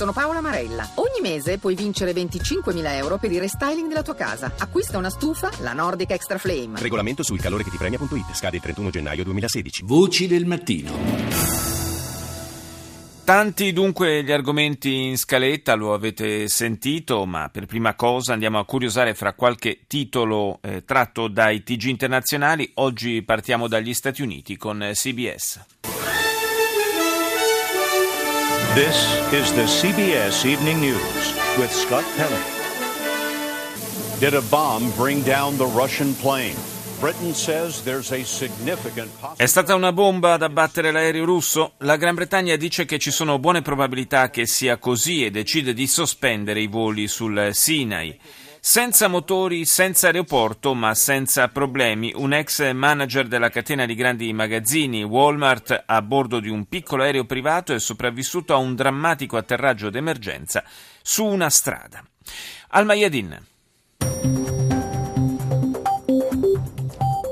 Sono Paola Marella. Ogni mese puoi vincere 25.000 euro per il restyling della tua casa. Acquista una stufa, la Nordic Extra Flame. Regolamento sul calore che ti premia.it. Scade il 31 gennaio 2016. Voci del mattino. Tanti dunque gli argomenti in scaletta, lo avete sentito, ma per prima cosa andiamo a curiosare fra qualche titolo eh, tratto dai TG internazionali. Oggi partiamo dagli Stati Uniti con eh, CBS. This is the CBS Evening News with Scott Pelley. Did a bomb bring down the Russian plane? È stata una bomba ad abbattere l'aereo russo? La Gran Bretagna dice che ci sono buone probabilità che sia così e decide di sospendere i voli sul Sinai. Senza motori, senza aeroporto, ma senza problemi, un ex manager della catena di grandi magazzini Walmart a bordo di un piccolo aereo privato è sopravvissuto a un drammatico atterraggio d'emergenza su una strada. Al Mayadin.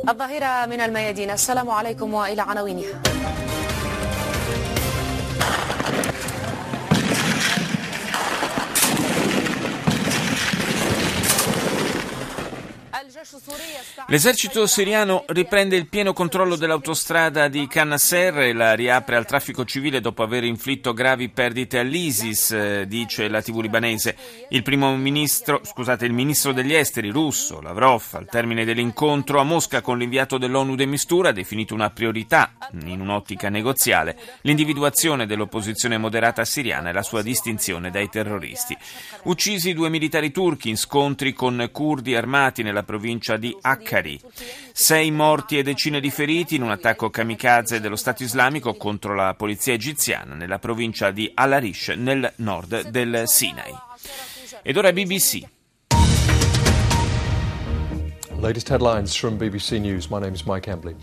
الظاهرة من الميادين السلام عليكم وإلى عناوينها L'esercito siriano riprende il pieno controllo dell'autostrada di Canasser e la riapre al traffico civile dopo aver inflitto gravi perdite all'ISIS, eh, dice la TV libanese. Il primo ministro, scusate, il ministro degli esteri russo, Lavrov, al termine dell'incontro a Mosca con l'inviato dell'ONU de Mistura, ha definito una priorità, in un'ottica negoziale, l'individuazione dell'opposizione moderata siriana e la sua distinzione dai terroristi. Uccisi due militari turchi in scontri con curdi armati nella provincia di Akkari. Sei morti e decine di feriti in un attacco kamikaze dello Stato islamico contro la polizia egiziana nella provincia di Al-Arish nel nord del Sinai. Ed ora BBC. Latest headlines from BBC News. My name is Mike Embley.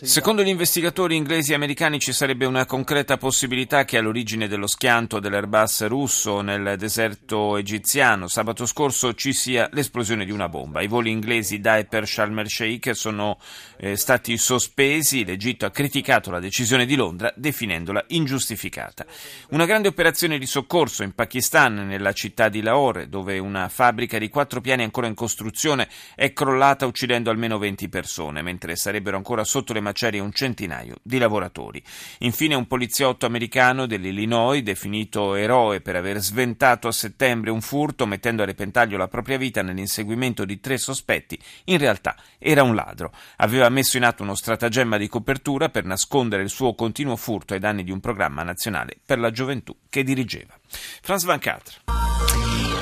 Secondo gli investigatori inglesi e americani ci sarebbe una concreta possibilità che all'origine dello schianto dell'Airbus russo nel deserto egiziano sabato scorso ci sia l'esplosione di una bomba. I voli inglesi da e Sharm el Sheikh sono eh, stati sospesi. L'Egitto ha criticato la decisione di Londra definendola ingiustificata. Una grande operazione di soccorso in Pakistan, nella città di Lahore, dove una fabbrica di quattro piani ancora in costruzione è crollata uccidendo almeno 20 persone, mentre sarebbero ancora sotto le macerie un centinaio di lavoratori. Infine un poliziotto americano dell'Illinois, definito eroe per aver sventato a settembre un furto mettendo a repentaglio la propria vita nell'inseguimento di tre sospetti, in realtà era un ladro. Aveva messo in atto uno stratagemma di copertura per nascondere il suo continuo furto ai danni di un programma nazionale per la gioventù che dirigeva. Franz Van Catre.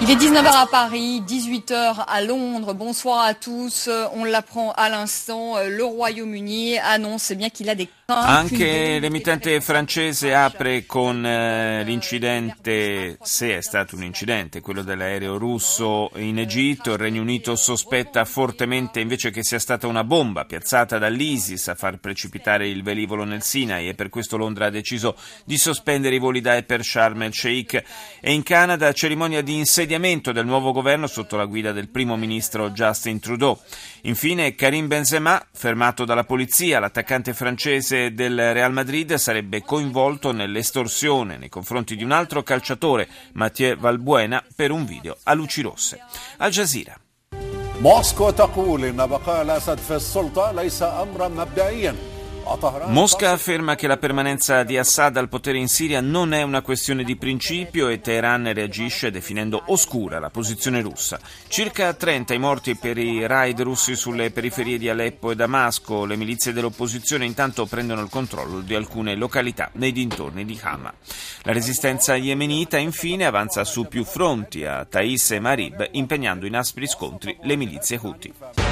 Il est 19h à Paris, 18h à Londres. Bonsoir à tous. On l'apprend à l'instant. Le Royaume-Uni annonce bien qu'il a des Anche l'emittente francese apre con eh, l'incidente, se è stato un incidente, quello dell'aereo russo in Egitto. Il Regno Unito sospetta fortemente invece che sia stata una bomba piazzata dall'ISIS a far precipitare il velivolo nel Sinai e per questo Londra ha deciso di sospendere i voli da e per Sharm el Sheikh. E in Canada cerimonia di insediamento del nuovo governo sotto la guida del primo ministro Justin Trudeau. Infine Karim Benzema, fermato dalla polizia, l'attaccante francese del Real Madrid sarebbe coinvolto nell'estorsione nei confronti di un altro calciatore, Mathieu Valbuena, per un video a luci rosse. Al Jazeera. موسكو تقول إن بقاء الأسد في السلطة ليس أمرا مبدئيا Mosca afferma che la permanenza di Assad al potere in Siria non è una questione di principio e Teheran reagisce definendo oscura la posizione russa. Circa 30 i morti per i raid russi sulle periferie di Aleppo e Damasco. Le milizie dell'opposizione intanto prendono il controllo di alcune località nei dintorni di Hama. La resistenza yemenita infine avanza su più fronti a Thais e Marib impegnando in aspri scontri le milizie Houthi.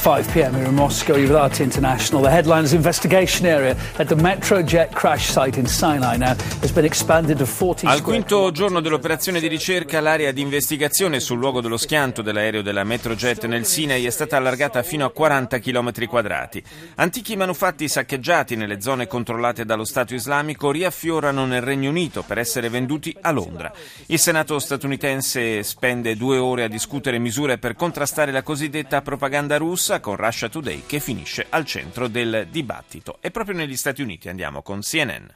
5 p.m. here in Moscow. You're with RT International. The headlines investigation area at the Metrojet crash site in Sinai now has been expanded to 40 Al quinto giorno dell'operazione di ricerca, l'area di investigazione sul luogo dello schianto dell'aereo della Metrojet nel Sinai è stata allargata fino a 40 km quadrati. Antichi manufatti saccheggiati nelle zone controllate dallo Stato islamico riaffiorano nel Regno Unito per essere venduti a Londra. Il Senato statunitense spende due ore a discutere misure per contrastare la cosiddetta propaganda russa russa con Russia Today che finisce al centro del dibattito. E proprio negli Stati Uniti andiamo con CNN.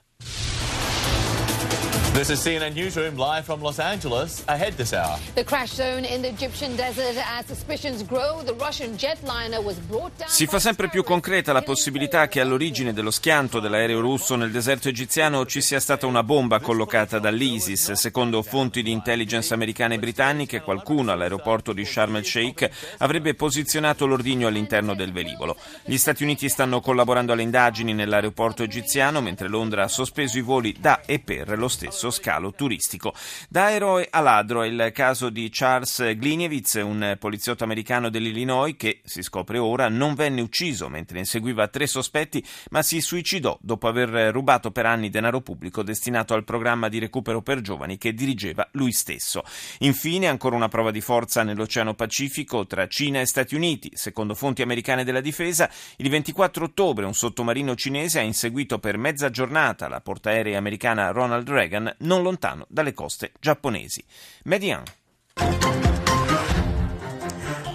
This is CNN Newsroom live from Los Angeles. Ahead this hour. The crash zone in the Egyptian desert as suspicions grow. The Russian jetliner was brought down. Si fa sempre più concreta la possibilità che all'origine dello schianto dell'aereo russo nel deserto egiziano ci sia stata una bomba collocata dall'ISIS. Secondo fonti di intelligence americane e britanniche, qualcuno all'aeroporto di Sharm el Sheikh avrebbe posizionato l'ordigno all'interno del velivolo. Gli Stati Uniti stanno collaborando alle indagini nell'aeroporto egiziano, mentre Londra ha sospeso i voli da e per lo stesso stesso scalo turistico. Da eroe a ladro è il caso di Charles Gliniewicz, un poliziotto americano dell'Illinois che, si scopre ora, non venne ucciso mentre inseguiva tre sospetti, ma si suicidò dopo aver rubato per anni denaro pubblico destinato al programma di recupero per giovani che dirigeva lui stesso. Infine, ancora una prova di forza nell'Oceano Pacifico tra Cina e Stati Uniti. Secondo fonti americane della difesa, il 24 ottobre un sottomarino cinese ha inseguito per mezza giornata la portaerei americana Ronald Reagan non lontano dalle coste giapponesi. Median.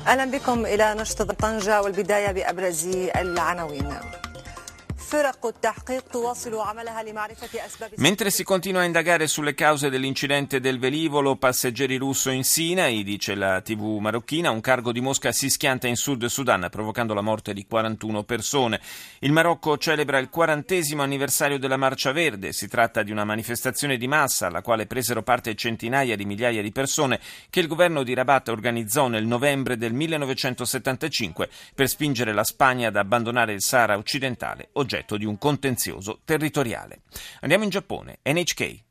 اهلا بكم الى نشطه طنجه والبدايه بابرز العناوين Mentre si continua a indagare sulle cause dell'incidente del velivolo passeggeri russo in Sinai, dice la TV marocchina, un cargo di Mosca si schianta in Sud Sudan provocando la morte di 41 persone. Il Marocco celebra il quarantesimo anniversario della Marcia Verde. Si tratta di una manifestazione di massa alla quale presero parte centinaia di migliaia di persone che il governo di Rabat organizzò nel novembre del 1975 per spingere la Spagna ad abbandonare il Sahara occidentale, oggetto oggetto di un contenzioso territoriale. Andiamo in Giappone. NHK.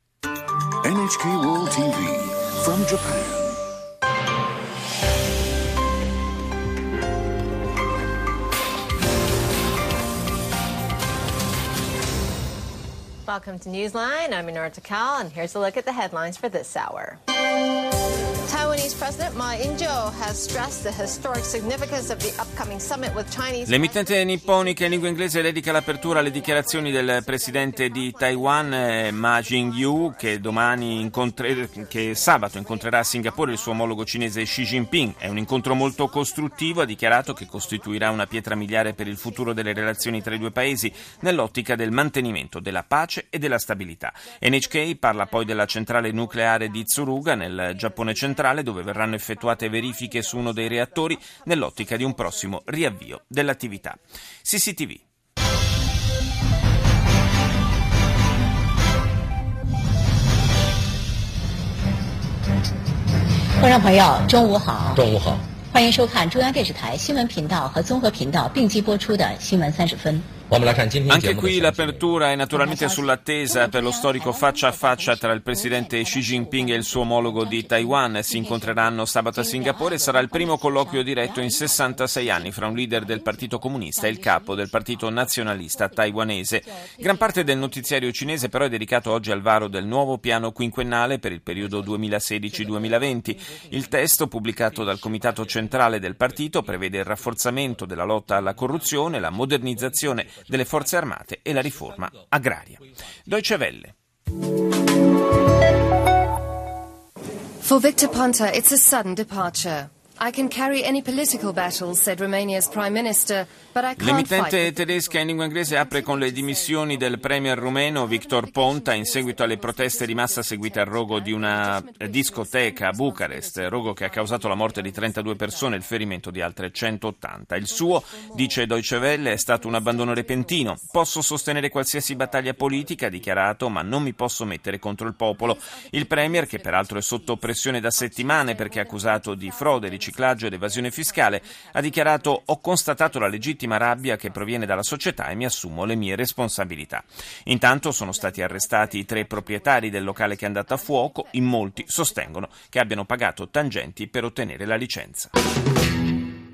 NHK World TV from Japan. Welcome to Newsline. I'm Minora Takal, and here's a look at the headlines for this hour. L'emittente nipponica in lingua inglese dedica l'apertura alle dichiarazioni del presidente di Taiwan, eh, Ma Jing-yu, che, incontre... che sabato incontrerà a Singapore il suo omologo cinese Xi Jinping. È un incontro molto costruttivo, ha dichiarato che costituirà una pietra miliare per il futuro delle relazioni tra i due paesi nell'ottica del mantenimento della pace e della stabilità. NHK parla poi della centrale nucleare di Tsuruga nel Giappone centrale centrale dove verranno effettuate verifiche su uno dei reattori nell'ottica di un prossimo riavvio dell'attività. CCTV. 观众朋友，中午好！中午好，欢迎收看中央电视台新闻频道和综合频道并机播出的《新闻三十分》。 Anche qui l'apertura è naturalmente sull'attesa per lo storico faccia a faccia tra il presidente Xi Jinping e il suo omologo di Taiwan. Si incontreranno sabato a Singapore e sarà il primo colloquio diretto in 66 anni fra un leader del Partito Comunista e il capo del Partito Nazionalista taiwanese. Gran parte del notiziario cinese però è dedicato oggi al varo del nuovo piano quinquennale per il periodo 2016-2020. Il testo, pubblicato dal Comitato Centrale del Partito, prevede il rafforzamento della lotta alla corruzione, la modernizzazione delle forze armate e la riforma agraria. Deutsche Welle. For Victor Ponta, it's a sudden departure. L'emittente tedesca in lingua inglese apre con le dimissioni del premier rumeno Victor Ponta in seguito alle proteste di massa seguite al rogo di una discoteca a Bucarest, rogo che ha causato la morte di 32 persone e il ferimento di altre 180. Il suo, dice Deutsche Welle, è stato un abbandono repentino. Posso sostenere qualsiasi battaglia politica, ha dichiarato, ma non mi posso mettere contro il popolo. Il premier, che peraltro è sotto pressione da settimane perché è accusato di frode, riciclaggio ed evasione fiscale, ha dichiarato ho constatato la legittima rabbia che proviene dalla società e mi assumo le mie responsabilità. Intanto sono stati arrestati i tre proprietari del locale che è andato a fuoco, in molti sostengono che abbiano pagato tangenti per ottenere la licenza.